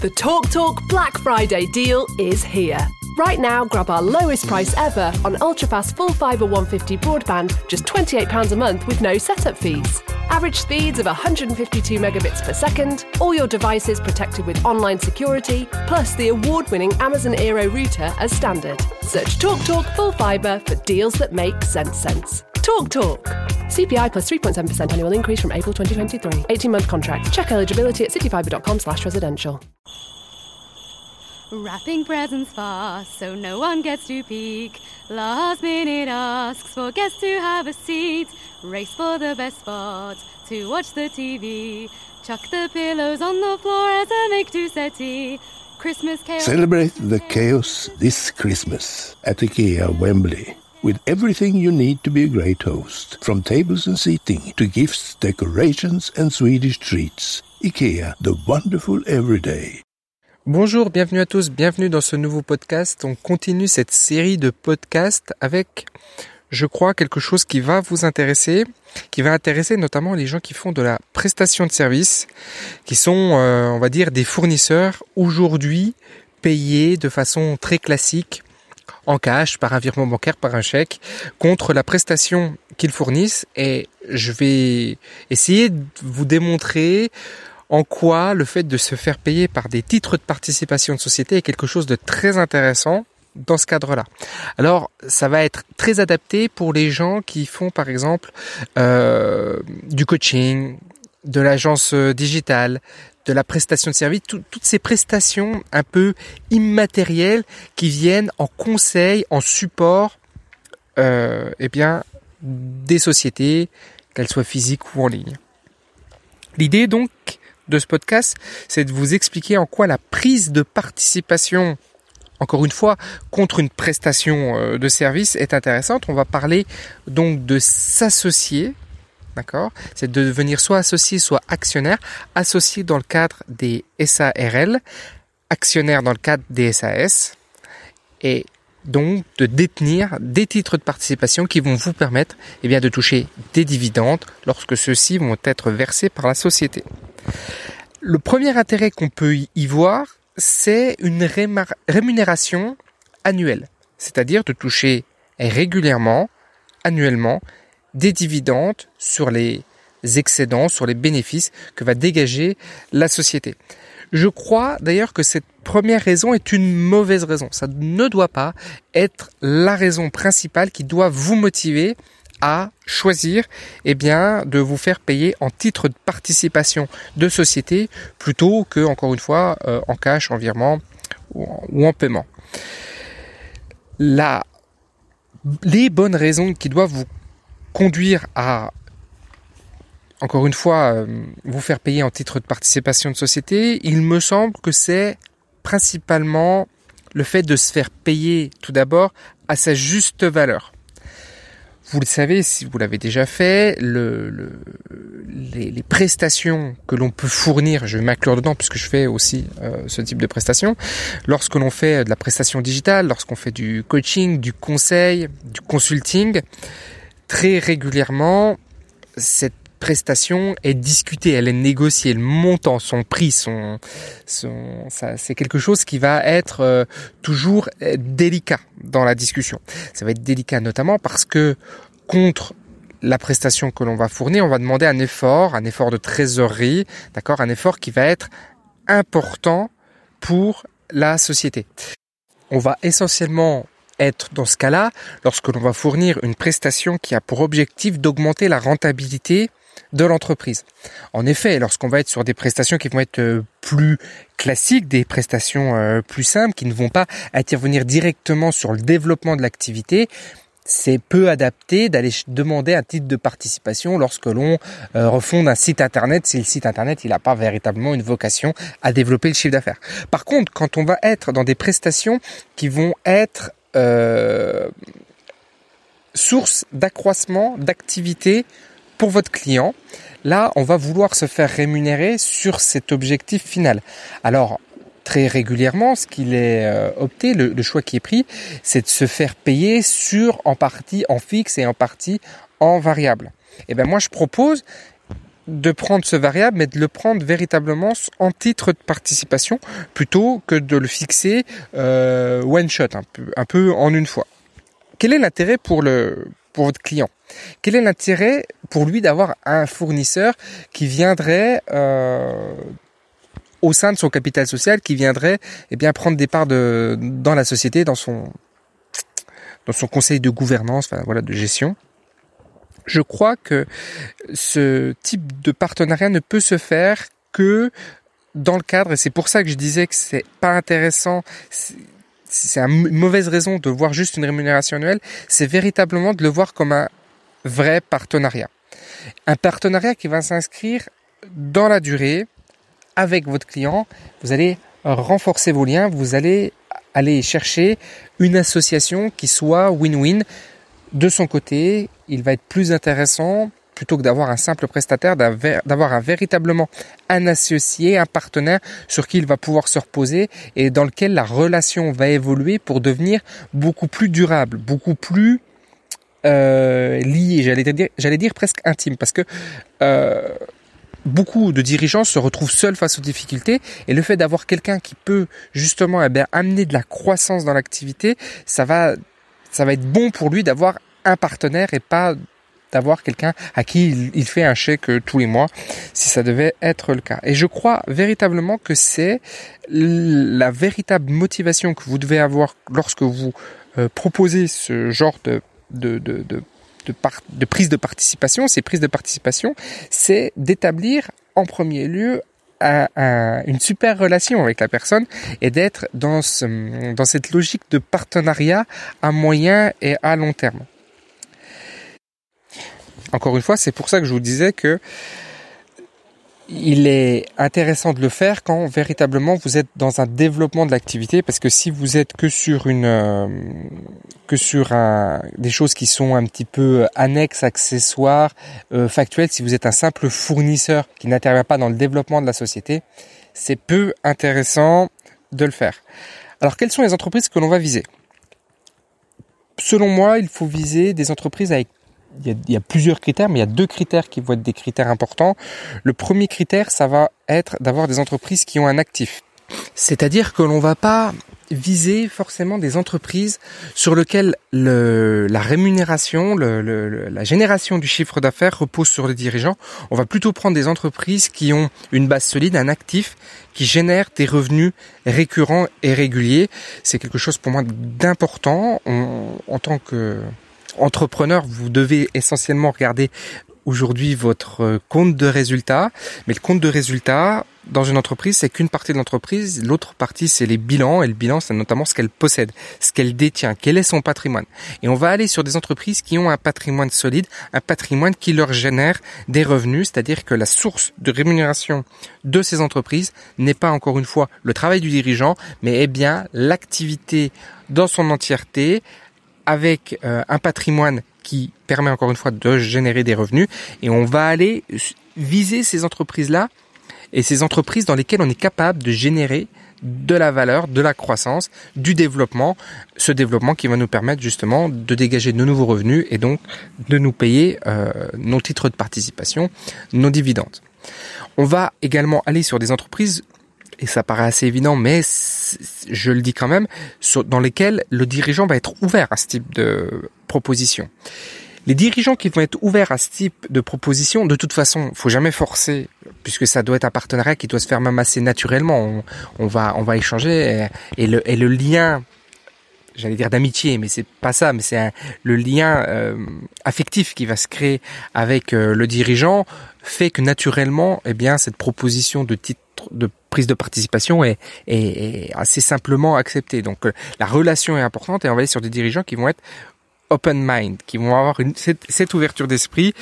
The TalkTalk Talk Black Friday deal is here. Right now, grab our lowest price ever on ultrafast full fibre 150 broadband, just £28 a month with no setup fees. Average speeds of 152 megabits per second, all your devices protected with online security, plus the award winning Amazon Aero router as standard. Search TalkTalk Talk Full Fibre for deals that make sense sense. Talk Talk. CPI plus 3.7% annual increase from April 2023. 18 month contract. Check eligibility at cityfibre.com slash residential. Wrapping presents fast so no one gets to peek. Last minute asks for guests to have a seat. Race for the best spot to watch the TV. Chuck the pillows on the floor as a make to settee. Christmas chaos. Celebrate the chaos this Christmas at IKEA Wembley with everything you need to be a great host, from tables and seating to gifts, decorations and Swedish treats. IKEA, the wonderful everyday. Bonjour, bienvenue à tous, bienvenue dans ce nouveau podcast. On continue cette série de podcasts avec, je crois, quelque chose qui va vous intéresser, qui va intéresser notamment les gens qui font de la prestation de service, qui sont, euh, on va dire, des fournisseurs aujourd'hui payés de façon très classique en cash, par un virement bancaire, par un chèque, contre la prestation qu'ils fournissent. Et je vais essayer de vous démontrer en quoi le fait de se faire payer par des titres de participation de société est quelque chose de très intéressant dans ce cadre-là. Alors, ça va être très adapté pour les gens qui font, par exemple, euh, du coaching, de l'agence euh, digitale, de la prestation de service, toutes ces prestations un peu immatérielles qui viennent en conseil, en support, euh, eh bien, des sociétés, qu'elles soient physiques ou en ligne. L'idée donc de ce podcast, c'est de vous expliquer en quoi la prise de participation encore une fois, contre une prestation euh, de service est intéressante. On va parler donc de s'associer, C'est de devenir soit associé, soit actionnaire. Associé dans le cadre des SARL, actionnaire dans le cadre des SAS, et donc de détenir des titres de participation qui vont vous permettre eh de toucher des dividendes lorsque ceux-ci vont être versés par la société. Le premier intérêt qu'on peut y voir, c'est une rémunération annuelle, c'est-à-dire de toucher régulièrement, annuellement, des dividendes sur les excédents, sur les bénéfices que va dégager la société. Je crois d'ailleurs que cette première raison est une mauvaise raison. Ça ne doit pas être la raison principale qui doit vous motiver à choisir eh bien de vous faire payer en titre de participation de société plutôt que encore une fois euh, en cash, en virement ou en, paiement. La, les bonnes raisons qui doivent vous conduire à encore une fois euh, vous faire payer en titre de participation de société, il me semble que c'est principalement le fait de se faire payer tout d'abord à sa juste valeur. Vous le savez, si vous l'avez déjà fait, le, les, les, prestations que l'on peut fournir, je vais m'inclure dedans puisque je fais aussi euh, ce type de prestations, lorsque l'on fait de la prestation digitale, lorsqu'on fait du coaching, du conseil, du consulting, très régulièrement, cette prestation est discutée, elle est négociée, le montant, son prix, son, son ça, c'est quelque chose qui va être euh, toujours euh, délicat dans la discussion. Ça va être délicat notamment parce que contre la prestation que l'on va fournir, on va demander un effort, un effort de trésorerie, d'accord, un effort qui va être important pour la société. On va essentiellement être dans ce cas-là lorsque l'on va fournir une prestation qui a pour objectif d'augmenter la rentabilité de l'entreprise. En effet, lorsqu'on va être sur des prestations qui vont être euh, plus classiques, des prestations euh, plus simples, qui ne vont pas intervenir directement sur le développement de l'activité, c'est peu adapté d'aller demander un titre de participation lorsque l'on euh, refonde un site internet si le site internet n'a pas véritablement une vocation à développer le chiffre d'affaires. Par contre, quand on va être dans des prestations qui vont être source d'accroissement d'activité pour votre client, là, on va vouloir se faire rémunérer sur cet objectif final. Alors, très régulièrement, ce qu'il est euh, opté, le, choix qui est pris, c'est de se faire payer sur en partie en fixe et en partie en variable. Et eh ben moi, je propose de prendre ce variable, mais de le prendre véritablement en titre de participation, plutôt que de le fixer euh, one shot, un peu, un peu en une fois. Quel est l'intérêt pour le pour votre client? Quel est l'intérêt pour lui d'avoir un fournisseur qui viendrait euh, au sein de son capital social, qui viendrait eh bien prendre des parts de, dans la société, dans son dans son conseil de gouvernance, enfin voilà, de gestion? Je crois que ce type de partenariat ne peut se faire que dans le cadre, et c'est pour ça que je disais que c'est pas intéressant, c'est une mauvaise raison de voir juste une rémunération annuelle, c'est véritablement de le voir comme un vrai partenariat. Un partenariat qui va s'inscrire dans la durée avec votre client. Vous allez renforcer vos liens, vous allez aller chercher une association qui soit win-win de son côté, il va être plus intéressant plutôt que d'avoir un simple prestataire, d'avoir véritablement un associé, un partenaire sur qui il va pouvoir se reposer et dans lequel la relation va évoluer pour devenir beaucoup plus durable, beaucoup plus euh, dire, j'allais dire presque intime, parce que euh, beaucoup de dirigeants se retrouvent seuls face aux difficultés et le fait d'avoir quelqu'un qui peut justement eh bien, amener de la croissance dans l'activité, ça va ça va être bon pour lui d'avoir un partenaire et pas d'avoir quelqu'un à qui il, fait un chèque tous les mois, si ça devait être le cas. Et je crois véritablement que c'est la véritable motivation que vous devez avoir lorsque vous euh, proposez ce genre de, de, de, de de, prise de participation, ces prises de participation, c'est d'établir en premier lieu une super relation avec la personne et d'être dans, ce, dans cette logique de partenariat à moyen et à long terme. Encore une fois, c'est pour ça que je vous disais que il est intéressant de le faire quand véritablement vous êtes dans un développement de l'activité parce que si vous êtes que sur une euh, que sur un, des choses qui sont un petit peu annexes, accessoires, euh, factuelles, si vous êtes un simple fournisseur qui n'intervient pas dans le développement de la société, c'est peu intéressant de le faire. Alors quelles sont les entreprises que l'on va viser? Selon moi, il faut viser des entreprises avec il y, a, plusieurs critères, mais il y a deux critères qui vont être des critères importants. Le premier critère, ça va être d'avoir des entreprises qui ont un actif. C'est-à-dire que l'on va pas viser forcément des entreprises sur lesquelles le, la rémunération, le, la génération du chiffre d'affaires repose sur les dirigeants. On va plutôt prendre des entreprises qui ont une base solide, un actif, qui génère des revenus récurrents et réguliers. C'est quelque chose pour moi d'important en tant que entrepreneur, vous devez essentiellement regarder aujourd'hui votre euh, compte de résultat. Mais le compte de résultat dans une entreprise, c'est qu'une partie de l'entreprise. L'autre partie, c'est les bilans. Et le bilan, c'est notamment ce qu'elle possède, ce qu'elle détient, quel est son patrimoine. Et on va aller sur des entreprises qui ont un patrimoine solide, un patrimoine qui leur génère des revenus, c'est-à-dire que la source de rémunération de ces entreprises n'est pas encore une fois le travail du dirigeant, mais est bien l'activité dans son entièreté, avec euh, un patrimoine qui permet encore une fois de générer des revenus et on va aller viser ces entreprises-là et ces entreprises dans lesquelles on est capable de générer de la valeur, de la croissance, du développement, ce développement qui va nous permettre justement de dégager de nouveaux revenus et donc de nous payer euh, nos titres de participation, nos dividendes. On va également aller sur des entreprises et ça paraît assez évident, mais je le dis quand même, dans lesquels le dirigeant va être ouvert à ce type de proposition. Les dirigeants qui vont être ouverts à ce type de proposition, de toute façon, faut jamais forcer, puisque ça doit être un partenariat qui doit se faire même assez naturellement. On, va, on va échanger et, le, lien j'allais dire d'amitié, mais c'est pas ça, mais c'est le lien euh, affectif qui va se créer avec euh, le dirigeant fait que naturellement, eh bien, cette proposition de titre de prise de participation est, assez simplement acceptée. Donc euh, la relation est importante et on va aller sur des dirigeants qui vont être open mind, qui vont avoir cette, ouverture d'esprit,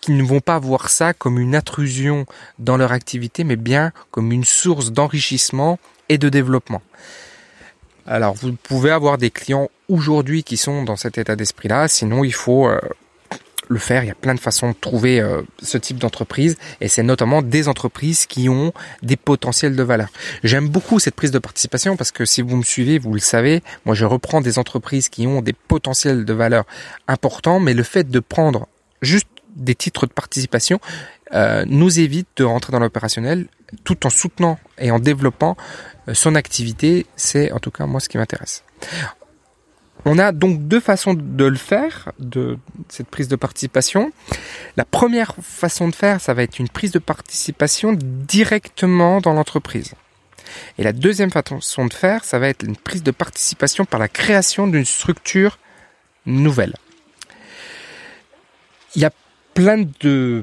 qui ne vont pas voir ça comme une intrusion dans leur activité, mais bien comme une source d'enrichissement et de développement. Alors vous pouvez avoir des clients aujourd'hui qui sont dans cet état d'esprit-là, sinon il faut euh, le faire. Il y a plein de façons de trouver euh, ce type d'entreprise et c'est notamment des entreprises qui ont des potentiels de valeur. J'aime beaucoup cette prise de participation parce que si vous me suivez, vous le savez, moi je reprends des entreprises qui ont des potentiels de valeur importants, mais le fait de prendre juste des titres de participation euh, nous évite de rentrer dans l'opérationnel tout en soutenant et en développant euh, son activité. C'est en tout cas moi ce qui m'intéresse. On a donc deux façons de le faire, de cette prise de participation. La première façon de faire, ça va être une prise de participation directement dans l'entreprise. Et la deuxième façon de faire, ça va être une prise de participation par la création d'une structure nouvelle. Il y a plein de,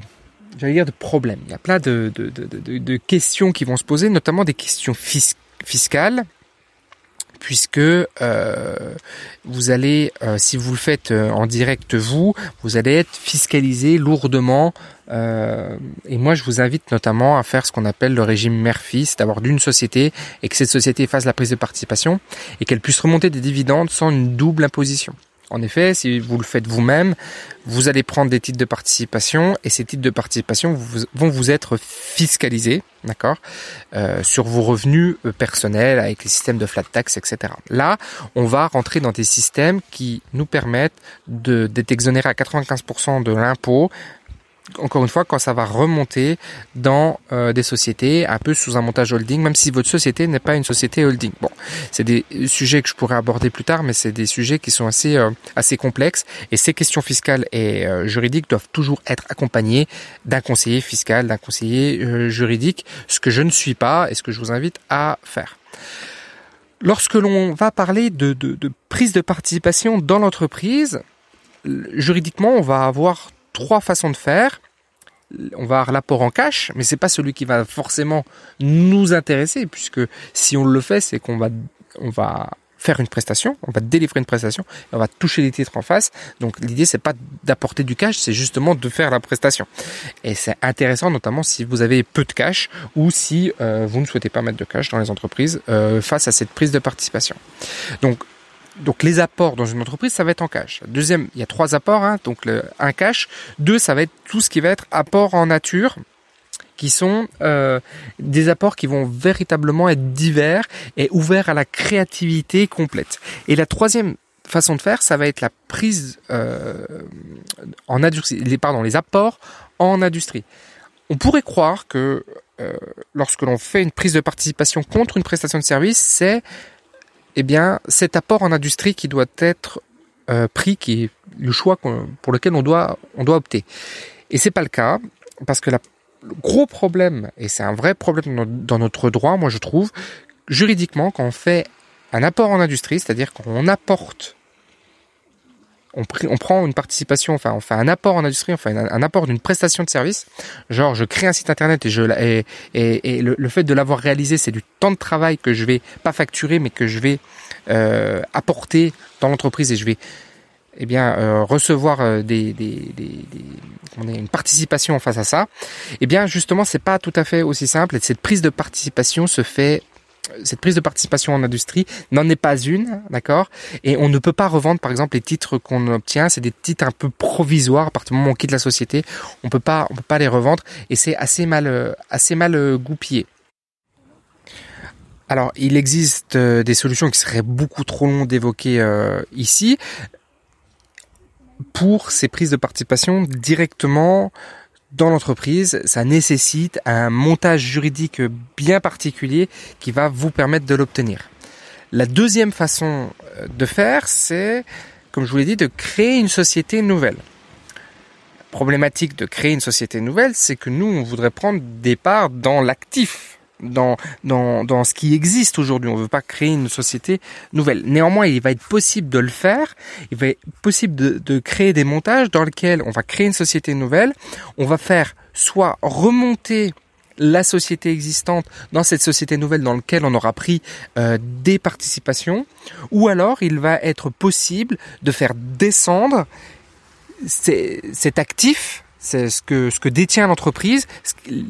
j'allais dire de problèmes, il y a plein de, de, questions qui vont se poser, notamment des questions fiscales puisque euh, vous allez, euh, si vous le faites euh, en direct vous, vous allez être fiscalisé lourdement. et moi, je vous invite notamment à faire ce qu'on appelle le régime mère-fils, d'avoir d'une société et que cette société fasse la prise de participation et qu'elle puisse remonter des dividendes sans une double imposition. En effet, si vous le faites vous-même, vous allez prendre des titres de participation et ces titres de participation vont vous être fiscalisés, d'accord, euh, sur vos revenus euh, personnels avec les systèmes de flat tax, etc. Là, on va rentrer dans des systèmes qui nous permettent d'être exonérés à 95% de l'impôt encore une fois, quand ça va remonter dans euh, des sociétés un peu sous un montage holding, même si votre société n'est pas une société holding. Bon, c'est des sujets que je pourrais aborder plus tard, mais c'est des sujets qui sont assez euh, assez complexes et ces questions fiscales et euh, juridiques doivent toujours être accompagnées d'un conseiller fiscal, d'un conseiller juridique, ce que je ne suis pas et ce que je vous invite à faire. Lorsque l'on va parler de, de, de prise de participation dans l'entreprise, juridiquement, on va avoir trois façons de faire. On va avoir l'apport en cash, mais c'est pas celui qui va forcément nous intéresser, puisque si on le fait, c'est qu'on va, on va faire une prestation, on va délivrer une prestation, et on va toucher les titres en face. Donc l'idée c'est pas d'apporter du cash, c'est justement de faire la prestation. Et c'est intéressant notamment si vous avez peu de cash ou si euh, vous ne souhaitez pas mettre de cash dans les entreprises euh, face à cette prise de participation. Donc donc les apports dans une entreprise, ça va être en cash. Deuxième, il y a trois apports, hein, donc le, un cash. Deux, ça va être tout ce qui va être apport en nature, qui sont euh, des apports qui vont véritablement être divers et ouverts à la créativité complète. Et la troisième façon de faire, ça va être la prise euh, en industrie, les, pardon, les apports en industrie. On pourrait croire que euh, lorsque l'on fait une prise de participation contre une prestation de service, c'est eh bien, cet apport en industrie qui doit être euh, pris, qui est le choix pour lequel on doit, opter. Et c'est pas le cas, parce que le gros problème, et c'est un vrai problème dans notre droit, moi je trouve, juridiquement, quand on fait un apport en industrie, c'est-à-dire qu'on apporte on, on, prend une participation, enfin on fait un apport en industrie, enfin un, un apport d'une prestation de service, genre je crée un site internet et le, fait de l'avoir réalisé, c'est du temps de travail que je vais pas facturer, mais que je vais euh, apporter dans l'entreprise et je vais eh bien euh, recevoir euh, des, des, des une participation face à ça. Eh bien justement c'est pas tout à fait aussi simple et cette prise de participation se fait cette prise de participation en industrie n'en est pas une, d'accord? Et on ne peut pas revendre, par exemple, les titres qu'on obtient. C'est des titres un peu provisoires. À partir du moment où on quitte la société, on peut pas, on peut pas les revendre, et c'est assez mal, euh, assez mal euh, goupillé. Alors, il existe euh, des solutions qui seraient beaucoup trop longues d'évoquer ici pour ces prises de participation directement dans l'entreprise, ça nécessite un montage juridique bien particulier qui va vous permettre de l'obtenir. La deuxième façon euh, de faire, c'est, comme je vous l'ai dit, de créer une société nouvelle. La problématique de créer une société nouvelle, c'est que nous, on voudrait prendre des parts dans l'actif dans, dans, dans ce qui existe aujourd'hui. On ne veut pas créer une société nouvelle. Néanmoins, il va être possible de le faire. Il va être possible de, de créer des montages dans lesquels on va créer une société nouvelle. On va faire soit remonter la société existante dans cette société nouvelle dans laquelle on aura pris euh, des participations, ou alors il va être possible de faire descendre cet actif c'est ce que, ce que détient l'entreprise,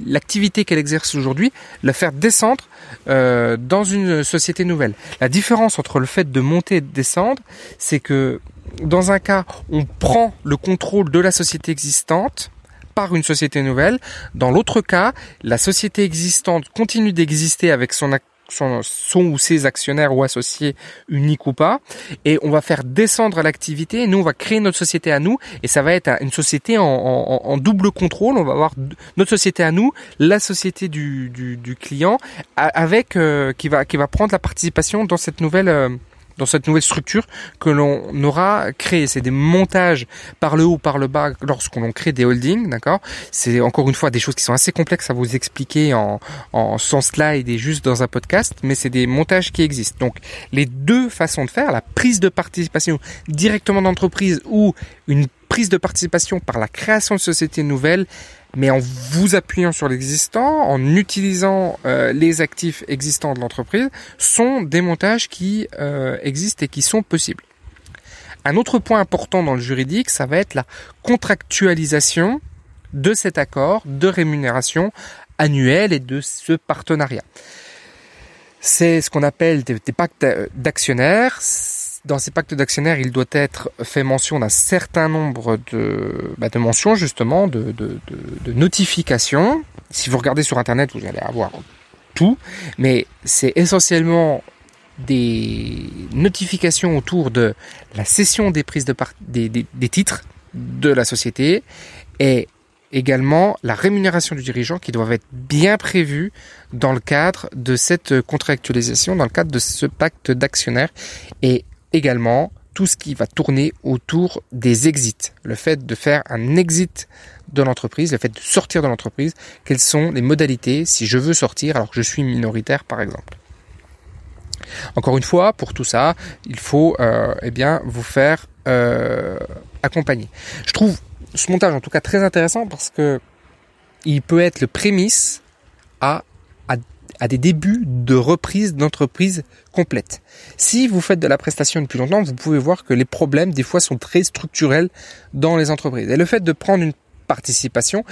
l'activité qu'elle exerce aujourd'hui, la faire descendre euh, dans une société nouvelle. La différence entre le fait de monter et de descendre, c'est que dans un cas, on prend le contrôle de la société existante par une société nouvelle. Dans l'autre cas, la société existante continue d'exister avec son, sont ou ses actionnaires ou associés uniques ou pas. Et on va faire descendre l'activité. Nous, on va créer notre société à nous. Et ça va être une société en, double contrôle. On va avoir notre société à nous, la société du client, avec euh, qui va qui va prendre la participation dans cette nouvelle euh, dans cette nouvelle structure que l'on aura créée. C'est des montages par le haut, par le bas lorsqu'on crée des holdings, d'accord? C'est encore une fois des choses qui sont assez complexes à vous expliquer en, en sans slide et juste dans un podcast, mais c'est des montages qui existent. Donc les deux façons de faire, la prise de participation directement d'entreprise ou une prise de participation par la création de sociétés nouvelles, mais en vous appuyant sur l'existant, en utilisant euh, les actifs existants de l'entreprise, sont des montages qui euh, existent et qui sont possibles. Un autre point important dans le juridique, ça va être la contractualisation de cet accord de rémunération annuelle et de ce partenariat. C'est ce qu'on appelle des, des pactes d'actionnaires dans ces pactes d'actionnaires, il doit être fait mention d'un certain nombre de, bah, mentions, justement, de, de, de, notifications. Si vous regardez sur Internet, vous allez avoir tout, mais c'est essentiellement des notifications autour de la cession des prises de part, des, des, des titres de la société et également la rémunération du dirigeant qui doivent être bien prévues dans le cadre de cette contractualisation, dans le cadre de ce pacte d'actionnaires. Et également tout ce qui va tourner autour des exits. Le fait de faire un exit de l'entreprise, le fait de sortir de l'entreprise, quelles sont les modalités si je veux sortir alors que je suis minoritaire par exemple. Encore une fois, pour tout ça, il faut euh, eh bien vous faire euh, accompagner. Je trouve ce montage en tout cas très intéressant parce que il peut être le prémisse à à des débuts de reprise d'entreprise complète. Si vous faites de la prestation depuis longtemps, vous pouvez voir que les problèmes des fois sont très structurels dans les entreprises. Et le fait de prendre une participation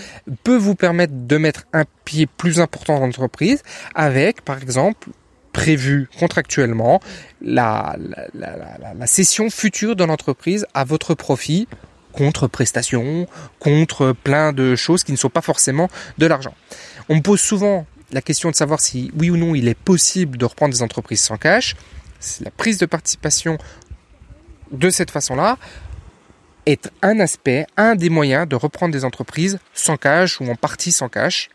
peut vous permettre de mettre un pied plus important dans l'entreprise avec, par exemple, prévu contractuellement la, la, cession future de l'entreprise à votre profit contre prestation, contre plein de choses qui ne sont pas forcément de l'argent. On me pose souvent la question de savoir si oui ou non il est possible de reprendre des entreprises sans cash, la prise de participation de cette façon-là est un aspect, un des moyens de reprendre des entreprises sans cash ou en partie sans cash.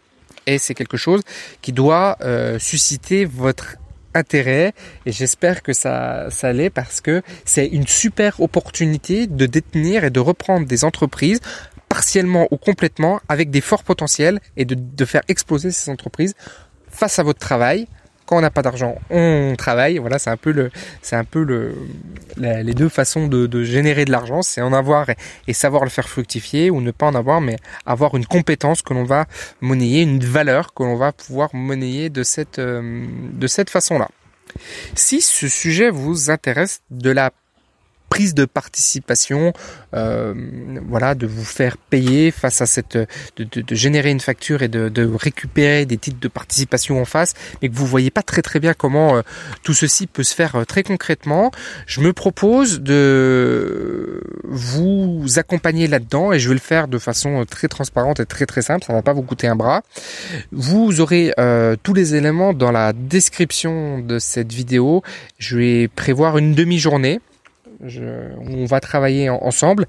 Et c'est quelque chose qui doit euh, susciter votre intérêt et j'espère que ça, ça l'est parce que c'est une super opportunité de détenir et de reprendre des entreprises partiellement ou complètement avec des forts potentiels et de, faire exploser ces entreprises face à votre travail. Quand on n'a pas d'argent, on travaille. Voilà, c'est un peu le, c'est un peu le, les deux façons de, de générer de l'argent, c'est en avoir et, savoir le faire fructifier ou ne pas en avoir, mais avoir une compétence que l'on va monnayer, une valeur que l'on va pouvoir monnayer de cette, euh, de cette façon-là. Si ce sujet vous intéresse de la prise de participation, euh, voilà, de vous faire payer face à cette, de, de, de générer une facture et de, de, récupérer des titres de participation en face, mais que vous voyez pas très très bien comment euh, tout ceci peut se faire euh, très concrètement. Je me propose de vous accompagner là-dedans et je vais le faire de façon euh, très transparente et très très simple. Ça va pas vous coûter un bras. Vous aurez tous les éléments dans la description de cette vidéo. Je vais prévoir une demi-journée on va travailler ensemble.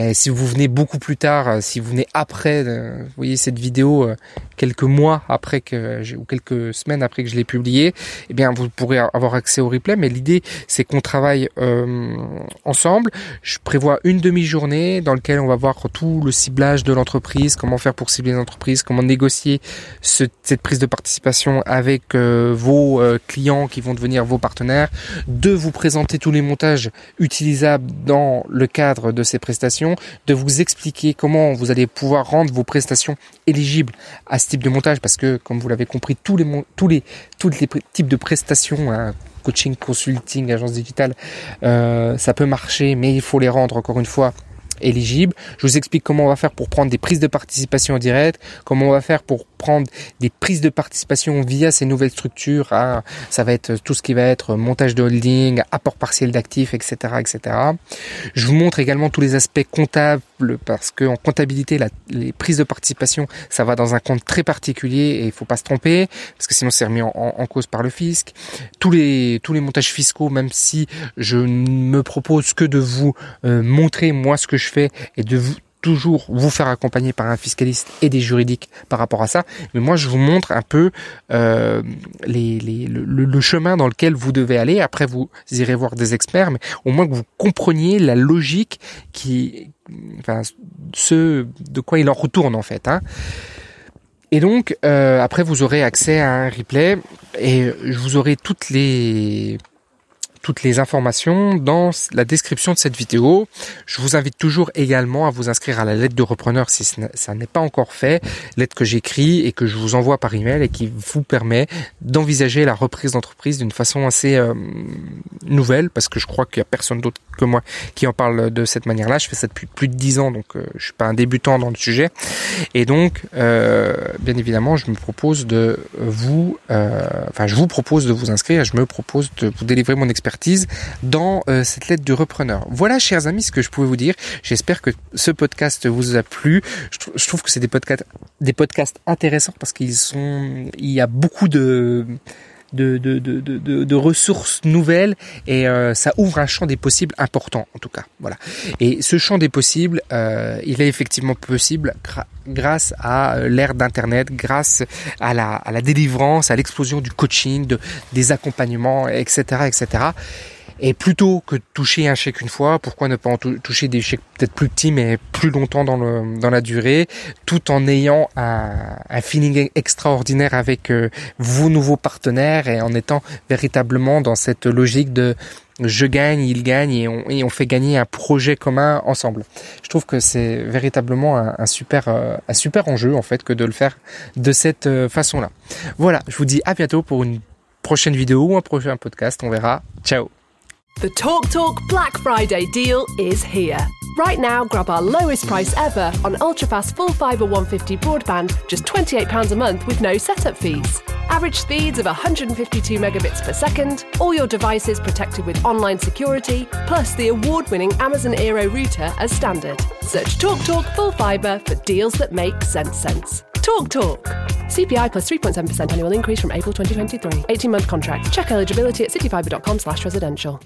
Et si vous venez beaucoup plus tard, euh, si vous venez après, euh, vous voyez cette vidéo euh, quelques mois après que ou quelques semaines après que je l'ai publiée, eh bien vous pourrez avoir accès au replay. Mais l'idée, c'est qu'on travaille ensemble. Je prévois une demi-journée dans laquelle on va voir tout le ciblage de l'entreprise, comment faire pour cibler l'entreprise, comment négocier cette prise de participation avec vos clients qui vont devenir vos partenaires, de vous présenter tous les montages utilisables dans le cadre de ces prestations, de vous expliquer comment vous allez pouvoir rendre vos prestations éligibles à ce type de montage, parce que comme vous l'avez compris, tous les tous les tous les types de prestations hein, coaching, consulting, agence digitale, euh, ça peut marcher, mais il faut les rendre encore une fois éligible. Je vous explique comment on va faire pour prendre des prises de participation en direct, comment on va faire pour prendre des prises de participation via ces nouvelles structures. Hein. Ça va être tout ce qui va être montage de holding, apport partiel d'actifs, etc., etc. Je vous montre également tous les aspects comptables parce qu'en comptabilité, les prises de participation, ça va dans un compte très particulier et il faut pas se tromper parce que sinon c'est remis en, cause par le fisc. Tous les tous les montages fiscaux, même si je me propose que de vous euh, montrer moi ce que je fais et de vous toujours vous faire accompagner par un fiscaliste et des juridiques par rapport à ça. Mais moi, je vous montre un peu euh, le, chemin dans lequel vous devez aller. Après, vous irez voir des experts, mais au moins que vous compreniez la logique qui, enfin, ce de quoi il en retourne en fait. Hein. Et donc, euh, après, vous aurez accès à un replay et vous aurez toutes les toutes les informations dans la description de cette vidéo. Je vous invite toujours également à vous inscrire à la lettre de repreneur si ça n'est pas encore fait, lettre que j'écris et que je vous envoie par email et qui vous permet d'envisager la reprise d'entreprise d'une façon assez euh, nouvelle parce que je crois qu'il y a personne d'autre que moi qui en parle de cette manière-là. Je fais ça depuis plus de dix ans, donc euh, je suis pas un débutant dans le sujet. Et donc, euh, bien évidemment, je me propose de vous, enfin, je vous propose de vous inscrire. Je me propose de vous délivrer mon dans euh, cette lettre du repreneur. Voilà, chers amis, ce que je pouvais vous dire. J'espère que ce podcast vous a plu. Je, trouve que c'est des podcasts, des podcasts intéressants parce qu'ils sont, il y a beaucoup de de, de, de, de, ressources nouvelles et euh, ça ouvre un champ des possibles important en tout cas. Voilà. Et ce champ des possibles, euh, il est effectivement possible grâce à l'ère d'Internet, grâce à la, à la délivrance, à l'explosion du coaching, de, des accompagnements, etc., etc. Et plutôt que de toucher un chèque une fois, pourquoi ne pas en toucher des chèques peut-être plus petits mais plus longtemps dans, le, dans la durée, tout en ayant un, un feeling extraordinaire avec euh, vos nouveaux partenaires et en étant véritablement dans cette logique de je gagne, il gagne et on, et on fait gagner un projet commun ensemble. Je trouve que c'est véritablement un, un super euh, un super enjeu en fait que de le faire de cette euh, façon-là. Voilà, je vous dis à bientôt pour une prochaine vidéo ou un prochain podcast, on verra. Ciao The TalkTalk Talk Black Friday deal is here. Right now, grab our lowest price ever on ultrafast full fibre 150 broadband, just £28 a month with no setup fees. Average speeds of 152 megabits per second, all your devices protected with online security, plus the award winning Amazon Aero router as standard. Search TalkTalk Talk Full Fibre for deals that make sense sense. Talk Talk. CPI plus 3.7% annual increase from April 2023. 18 month contract. Check eligibility at cityfibre.com slash residential.